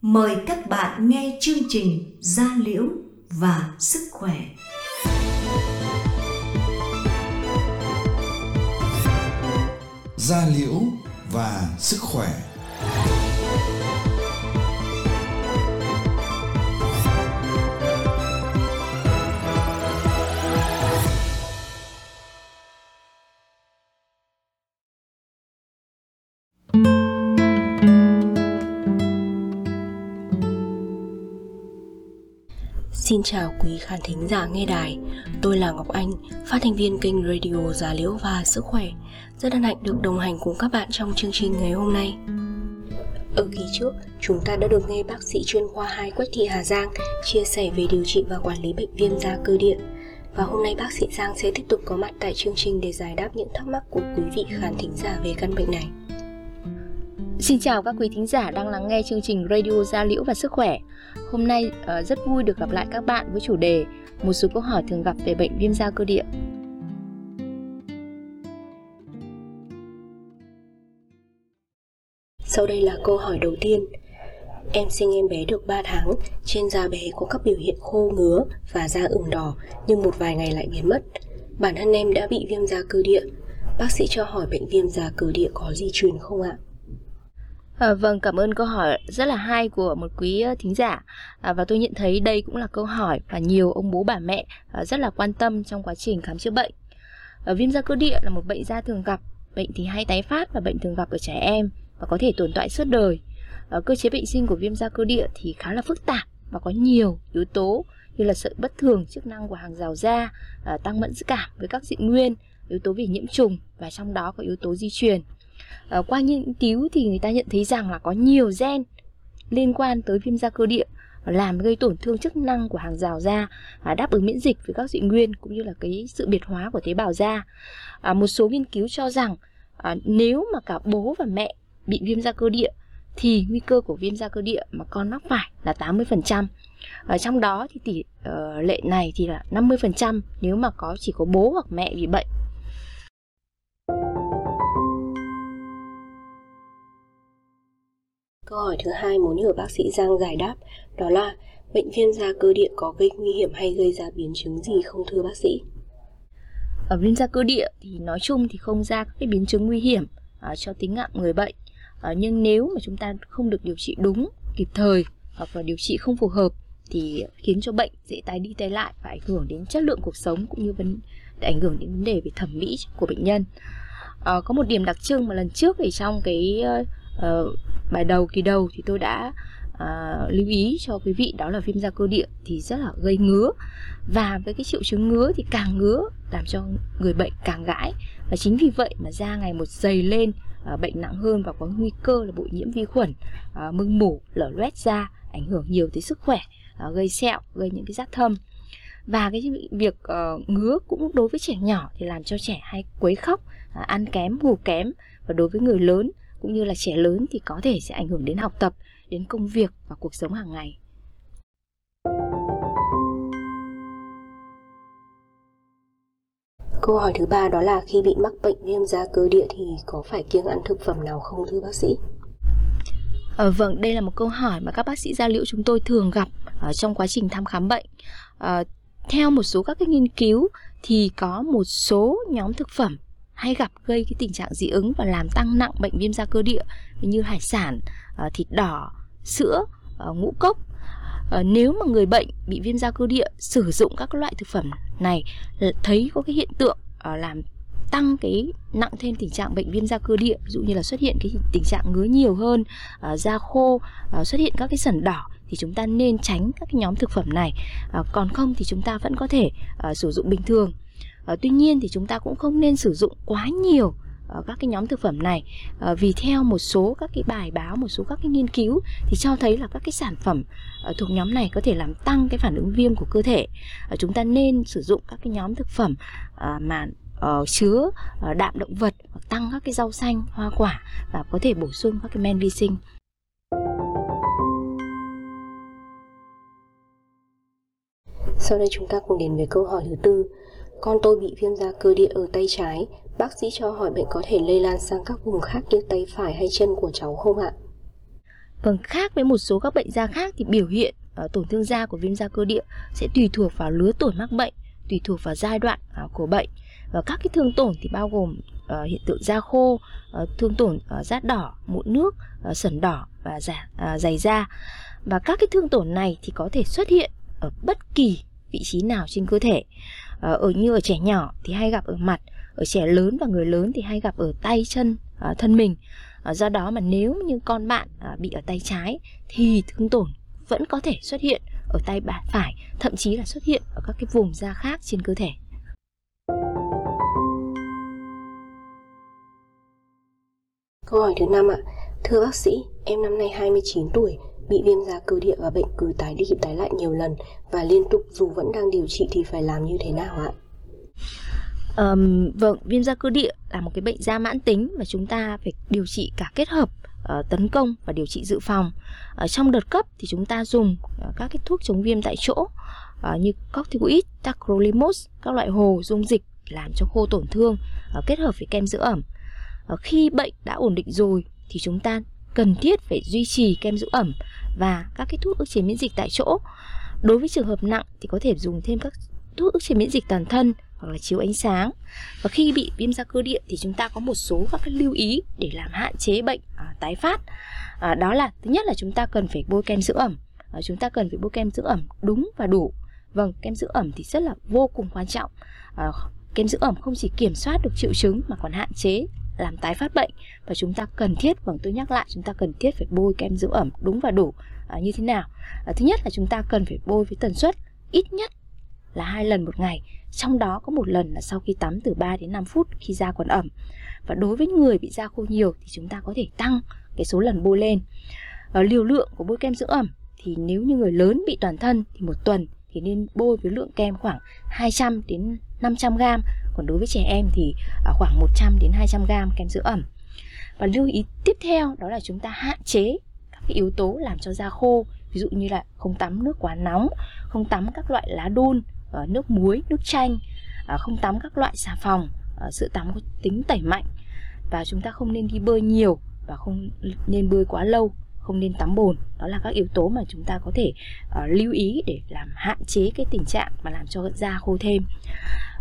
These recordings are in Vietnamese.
Mời các bạn nghe chương trình Gia Liễu và Sức Khỏe. Gia Liễu và Sức Khỏe Xin chào quý khán thính giả nghe đài, tôi là Ngọc Anh, phát thanh viên kênh radio Giá Liễu và Sức Khỏe. Rất hân hạnh được đồng hành cùng các bạn trong chương trình ngày hôm nay. Ở kỳ trước, chúng ta đã được nghe bác sĩ chuyên khoa 2 Quách Thị Hà Giang chia sẻ về điều trị và quản lý bệnh viêm da cơ địa. Và hôm nay bác sĩ Giang sẽ tiếp tục có mặt tại chương trình để giải đáp những thắc mắc của quý vị khán thính giả về căn bệnh này. Xin chào các quý thính giả đang lắng nghe chương trình Radio Gia Liễu và Sức Khỏe. Hôm nay ờ, rất vui được gặp lại các bạn với chủ đề một số câu hỏi thường gặp về bệnh viêm da cơ địa. Sau đây là câu hỏi đầu tiên. Em sinh em bé được 3 tháng, trên da bé có các biểu hiện khô ngứa và da ửng đỏ nhưng một vài ngày lại biến mất. Bản thân em đã bị viêm da cơ địa. Bác sĩ cho hỏi bệnh viêm da cơ địa có di truyền không ạ? À, Ờ, vâng, cảm ơn câu hỏi rất là hay của một quý thính giả à, và tôi nhận thấy đây cũng là câu hỏi và nhiều ông bố bà mẹ à, rất là quan tâm trong quá trình khám chữa bệnh. À, viêm da cơ địa là một bệnh da thường gặp, bệnh thì hay tái phát và bệnh thường gặp ở trẻ em và có thể tồn tại suốt đời. À, cơ chế bệnh sinh của viêm da cơ địa thì khá là phức tạp và có nhiều yếu tố như là sự bất thường chức năng của hàng rào da, à, tăng mẫn cảm với các dị nguyên, yếu tố về nhiễm trùng và trong đó có yếu tố di truyền à, qua nghiên cứu thì người ta nhận thấy rằng là có nhiều gen liên quan tới viêm da cơ địa ờ, làm gây tổn thương chức năng của hàng rào da và đáp ứng miễn dịch với các dị nguyên cũng như là cái sự biệt hóa của tế bào da à, một số nghiên cứu cho rằng à, nếu mà cả bố và mẹ bị viêm da cơ địa thì nguy cơ của viêm da cơ địa mà con mắc phải là 80%. Ở trong đó thì tỷ uh, lệ này thì là 50% nếu mà có chỉ có bố hoặc mẹ bị bệnh Câu hỏi thứ hai muốn nhờ bác sĩ Giang giải đáp đó là bệnh viêm da cơ địa có gây nguy hiểm hay gây ra biến chứng gì không thưa bác sĩ? Ở viêm da cơ địa thì nói chung thì không ra các cái biến chứng nguy hiểm uh, cho tính mạng người bệnh. Uh, nhưng nếu mà chúng ta không được điều trị đúng, kịp thời hoặc là điều trị không phù hợp thì khiến cho bệnh dễ tái đi tái lại và ảnh hưởng đến chất lượng cuộc sống cũng như vấn để ảnh hưởng đến vấn đề về thẩm mỹ của bệnh nhân. À, có một điểm đặc trưng mà lần trước thì trong cái uh, bài đầu kỳ đầu thì tôi đã uh, lưu ý cho quý vị đó là viêm da cơ địa thì rất là gây ngứa. Và với cái triệu chứng ngứa thì càng ngứa làm cho người bệnh càng gãi. Và chính vì vậy mà da ngày một dày lên uh, bệnh nặng hơn và có nguy cơ là bụi nhiễm vi khuẩn uh, mưng mủ lở loét da ảnh hưởng nhiều tới sức khỏe uh, gây sẹo gây những cái rát thâm. Và cái việc uh, ngứa cũng đối với trẻ nhỏ thì làm cho trẻ hay quấy khóc uh, ăn kém ngủ kém. Và đối với người lớn cũng như là trẻ lớn thì có thể sẽ ảnh hưởng đến học tập, đến công việc và cuộc sống hàng ngày. Câu hỏi thứ ba đó là khi bị mắc bệnh viêm da cơ địa thì có phải kiêng ăn thực phẩm nào không thưa bác sĩ? À, vâng, đây là một câu hỏi mà các bác sĩ da liễu chúng tôi thường gặp ở trong quá trình thăm khám bệnh. À, theo một số các cái nghiên cứu thì có một số nhóm thực phẩm hay gặp gây cái tình trạng dị ứng và làm tăng nặng bệnh viêm da cơ địa như hải sản, ờ, thịt đỏ, sữa, ờ, ngũ cốc. Ờ, nếu mà người bệnh bị viêm da cơ địa sử dụng các loại thực phẩm này thấy có cái hiện tượng làm tăng cái nặng thêm tình trạng bệnh viêm da cơ địa ví dụ như là xuất hiện cái tình trạng ngứa nhiều hơn da khô xuất hiện các cái sẩn đỏ thì chúng ta nên tránh các cái nhóm thực phẩm này còn không thì chúng ta vẫn có thể sử dụng bình thường à, tuy nhiên thì chúng ta cũng không nên sử dụng quá nhiều ờ, các cái nhóm thực phẩm này. Ờ, vì theo một số các cái bài báo một số các cái nghiên cứu thì cho thấy là các cái sản phẩm thuộc nhóm này có thể làm tăng cái phản ứng viêm của cơ thể. Chúng ta nên sử dụng các cái nhóm thực phẩm mà uh, chứa uh, đạm động vật hoặc tăng các cái rau xanh hoa quả và có thể bổ sung các cái men vi sinh. Sau đây chúng ta cùng đến với câu hỏi thứ tư con tôi bị viêm da cơ địa ở tay trái, bác sĩ cho hỏi bệnh có thể lây lan sang các vùng khác như tay phải hay chân của cháu không ạ? Vâng, khác với một số các bệnh da khác thì biểu hiện uh, tổn thương da của viêm da cơ địa sẽ tùy thuộc vào lứa tuổi mắc bệnh, tùy thuộc vào giai đoạn uh, của bệnh và các cái thương tổn thì bao gồm uh, hiện tượng da khô, uh, thương tổn uh, rát đỏ, mụn nước, uh, sẩn đỏ và giả, uh, dày da. Và các cái thương tổn này thì có thể xuất hiện ở bất kỳ vị trí nào trên cơ thể. Ờ, ở như ở trẻ nhỏ thì hay gặp ở mặt, ở trẻ lớn và người lớn thì hay gặp ở tay chân ờ, thân mình. Ờ, do đó mà nếu như con bạn bị ở tay trái thì thương tổn vẫn có thể xuất hiện ở tay bạn phải, thậm chí là xuất hiện ở các cái vùng da khác trên cơ thể. Câu hỏi thứ năm ạ. Thưa bác sĩ, em năm nay 29 tuổi, bị viêm da cơ địa và bệnh cứ tái đi tái lại nhiều lần và liên tục dù vẫn đang điều trị thì phải làm như thế nào ạ? Um, vâng, viêm da cơ địa là một cái bệnh da mãn tính và chúng ta phải điều trị cả kết hợp uh, tấn công và điều trị dự phòng. Ở trong đợt cấp thì chúng ta dùng uh, các cái thuốc chống viêm tại chỗ uh, như corticoid, tacrolimus, các loại hồ dung dịch làm cho khô tổn thương uh, kết hợp với kem dưỡng ẩm. Uh, khi bệnh đã ổn định rồi thì chúng ta cần thiết phải duy trì kem dưỡng ẩm và các cái thuốc ức chế miễn dịch tại chỗ. Đối với trường hợp nặng thì có thể dùng thêm các thuốc ức chế miễn dịch toàn thân hoặc là chiếu ánh sáng. Và khi bị viêm da cơ địa thì chúng ta có một số các cái lưu ý để làm hạn chế bệnh à, tái phát. À, đó là thứ nhất là chúng ta cần phải bôi kem dưỡng ẩm. À, chúng ta cần phải bôi kem dưỡng ẩm đúng và đủ. Vâng, kem dưỡng ẩm thì rất là vô cùng quan trọng. À, kem dưỡng ẩm không chỉ kiểm soát được triệu chứng mà còn hạn chế làm tái phát bệnh. Và chúng ta cần thiết vâng tôi nhắc lại chúng ta cần thiết phải bôi kem dưỡng ẩm đúng và đủ à, như thế nào? À, thứ nhất là chúng ta cần phải bôi với tần suất ít nhất là hai lần một ngày. Trong đó có một lần là sau khi tắm từ 3 đến 5 phút khi da còn ẩm. Và đối với người bị da khô nhiều thì chúng ta có thể tăng cái số lần bôi lên. À, liều lượng của bôi kem dưỡng ẩm thì nếu như người lớn bị toàn thân thì một tuần thì nên bôi với lượng kem khoảng 200 đến 500 gram còn đối với trẻ em thì à, khoảng 100 đến 200 gram kem dưỡng ẩm. Và lưu ý tiếp theo đó là chúng ta hạn chế các cái yếu tố làm cho da khô ví dụ như là không tắm nước quá nóng không tắm các loại lá đun ờ, nước muối nước chanh à, không tắm các loại xà phòng ờ, sữa tắm có tính tẩy mạnh. Và chúng ta không nên đi bơi nhiều và không nên bơi quá lâu không nên tắm bồn. Đó là các yếu tố mà chúng ta có thể uh, lưu ý để làm hạn chế cái tình trạng mà làm cho da khô thêm.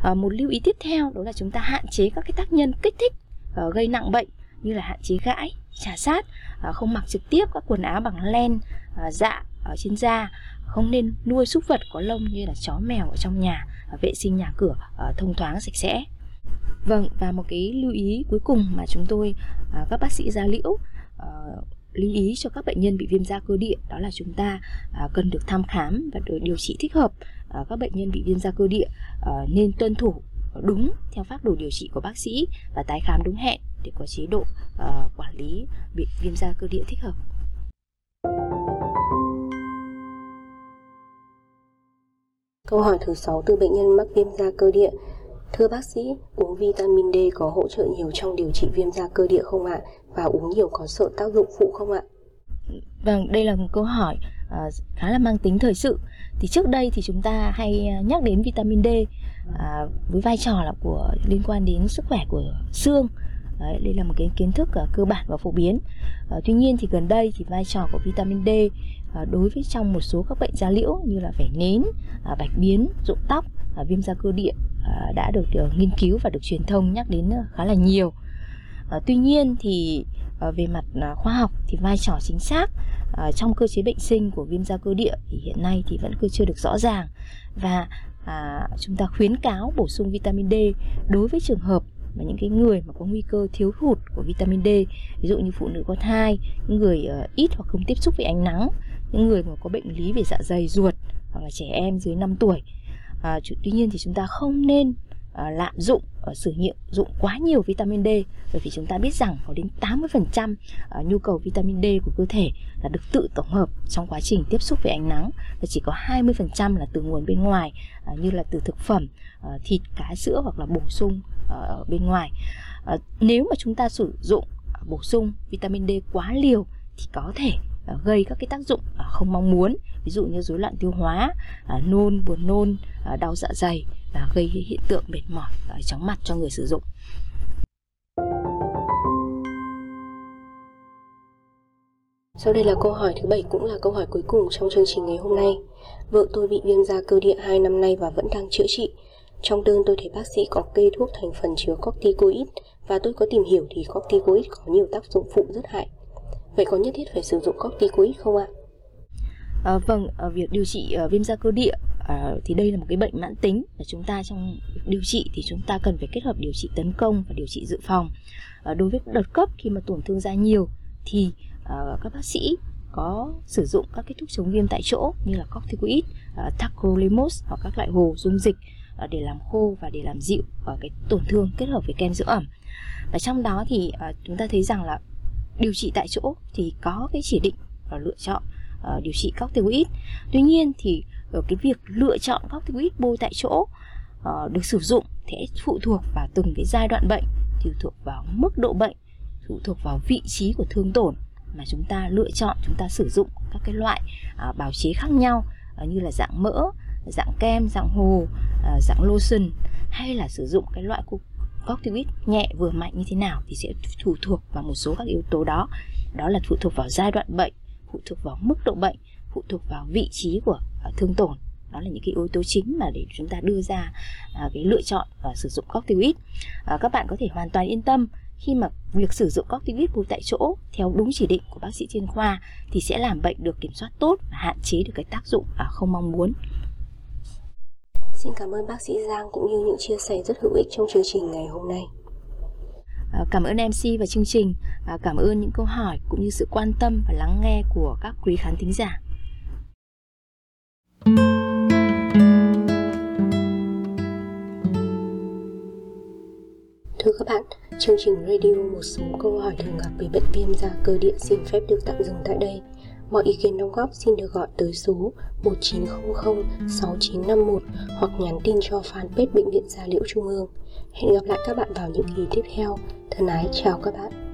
Ờ, một lưu ý tiếp theo đó là chúng ta hạn chế các cái tác nhân kích thích uh, gây nặng bệnh như là hạn chế gãi trà sát uh, không mặc trực tiếp các quần áo bằng len uh, dạ ở trên da không nên nuôi súc vật có lông như là chó mèo ở trong nhà uh, vệ sinh nhà cửa uh, thông thoáng sạch sẽ. Vâng và một cái lưu ý cuối cùng mà chúng tôi uh, các bác sĩ da liễu uh, lưu ý cho các bệnh nhân bị viêm da cơ địa đó là chúng ta à, cần được thăm khám và được điều trị thích hợp các bệnh nhân bị viêm da cơ địa à, nên tuân thủ đúng theo phác đồ điều trị của bác sĩ và tái khám đúng hẹn để có chế độ à, quản lý bị viêm da cơ địa thích hợp Câu hỏi thứ 6 từ bệnh nhân mắc viêm da cơ địa Thưa bác sĩ, uống vitamin D có hỗ trợ nhiều trong điều trị viêm da cơ địa không ạ? Và uống nhiều có sợ tác dụng phụ không ạ? Vâng, đây là một câu hỏi uh, khá là mang tính thời sự. Thì trước đây thì chúng ta hay ờ, nhắc đến vitamin D uh, với vai trò là của liên quan đến sức khỏe của xương. Đấy, đây là một cái kiến thức uh, cơ bản và phổ biến. Uh, tuy nhiên thì gần đây thì vai trò của vitamin D uh, đối với trong một số các bệnh da liễu như là vẻ nến, uh, bạch biến, rụng tóc, uh, viêm da cơ địa uh, đã được uh, nghiên cứu và được truyền thông nhắc đến uh, khá là nhiều. Uh, tuy nhiên thì uh, về mặt uh, khoa học thì vai trò chính xác à, trong cơ chế bệnh sinh của viêm da cơ địa thì hiện nay thì vẫn cứ chưa được rõ ràng. Và à, chúng ta khuyến cáo bổ sung vitamin D đối với trường hợp mà những cái người mà có nguy cơ thiếu hụt của vitamin D ví dụ như phụ nữ có thai những người uh, ít hoặc không tiếp xúc với ánh nắng những người mà có bệnh lý về dạ dày ruột hoặc là trẻ em dưới 5 tuổi. À, tuy nhiên thì chúng ta không nên Ờ, lạm dụng ở sử dụng dụng quá nhiều vitamin D. Bởi vì chúng ta biết rằng có đến 80% ờ, nhu cầu vitamin D của cơ thể là được tự tổng hợp trong quá trình tiếp xúc với ánh nắng. Và chỉ có 20% là từ nguồn bên ngoài như là từ thực phẩm thịt, cá, sữa hoặc là bổ sung ở bên ngoài. Nếu mà chúng ta sử dụng bổ sung vitamin D quá liều thì có thể gây các cái tác dụng không mong muốn. Ví dụ như rối loạn tiêu hóa nôn, buồn nôn đau dạ dày và gây hiện tượng mệt mỏi và chóng mặt cho người sử dụng Sau đây là câu hỏi thứ bảy cũng là câu hỏi cuối cùng trong chương trình ngày hôm nay. Vợ tôi bị viêm da cơ địa 2 năm nay và vẫn đang chữa trị. Trong đơn tôi thấy bác sĩ có kê thuốc thành phần chứa corticoid và tôi có tìm hiểu thì corticoid có nhiều tác dụng phụ rất hại. Vậy có nhất thiết phải sử dụng corticoid không ạ? À, vâng, ở việc điều trị uh, viêm da cơ địa Ờ, thì đây là một cái bệnh mãn tính và chúng ta trong điều trị thì chúng ta cần phải kết hợp điều trị tấn công và điều trị dự phòng. à, đối với đợt cấp khi mà tổn thương da nhiều thì à, các bác sĩ có sử dụng các cái thuốc chống viêm tại chỗ như là corticoid, uh, tacrolimus hoặc các loại hồ dung dịch uh, để làm khô và để làm dịu uh, cái tổn thương kết hợp với kem dưỡng ẩm. Và trong đó thì uh, chúng ta thấy rằng là điều trị tại chỗ thì có cái chỉ định và lựa chọn uh, điều trị corticoid. Tuy nhiên thì ở cái việc lựa chọn corticoid bôi tại chỗ uh, được sử dụng sẽ phụ thuộc vào từng cái giai đoạn bệnh, phụ thuộc vào mức độ bệnh, phụ thuộc vào vị trí của thương tổn mà chúng ta lựa chọn chúng ta sử dụng các cái loại uh, bào chế khác nhau uh, như là dạng mỡ, dạng kem, dạng hồ, uh, dạng lotion hay là sử dụng cái loại corticoid nhẹ vừa mạnh như thế nào thì sẽ phụ thuộc vào một số các yếu tố đó. Đó là phụ thuộc vào giai đoạn bệnh phụ thuộc vào mức độ bệnh phụ thuộc vào vị trí của thương tổn đó là những cái yếu tố chính mà để chúng ta đưa ra uh, cái lựa chọn uh, sử dụng corticoid uh, các bạn có thể hoàn toàn yên tâm khi mà việc sử dụng corticoid bôi tại chỗ theo đúng chỉ định của bác sĩ chuyên khoa thì sẽ làm bệnh được kiểm soát tốt và hạn chế được cái tác dụng uh, không mong muốn Xin cảm ơn bác sĩ Giang cũng như những chia sẻ rất hữu ích trong chương trình ngày hôm nay. À, cảm ơn MC và chương trình, à, cảm ơn những câu hỏi cũng như sự quan tâm và lắng nghe của các quý khán thính giả. Thưa các bạn, chương trình radio một số câu hỏi thường gặp về bệnh viêm da cơ địa xin phép được tạm dừng tại đây. Mọi ý kiến đóng góp xin được gọi tới số 1900 6951 hoặc nhắn tin cho fanpage Bệnh viện Gia Liễu Trung ương. Hẹn gặp lại các bạn vào những kỳ tiếp theo. Thân ái chào các bạn.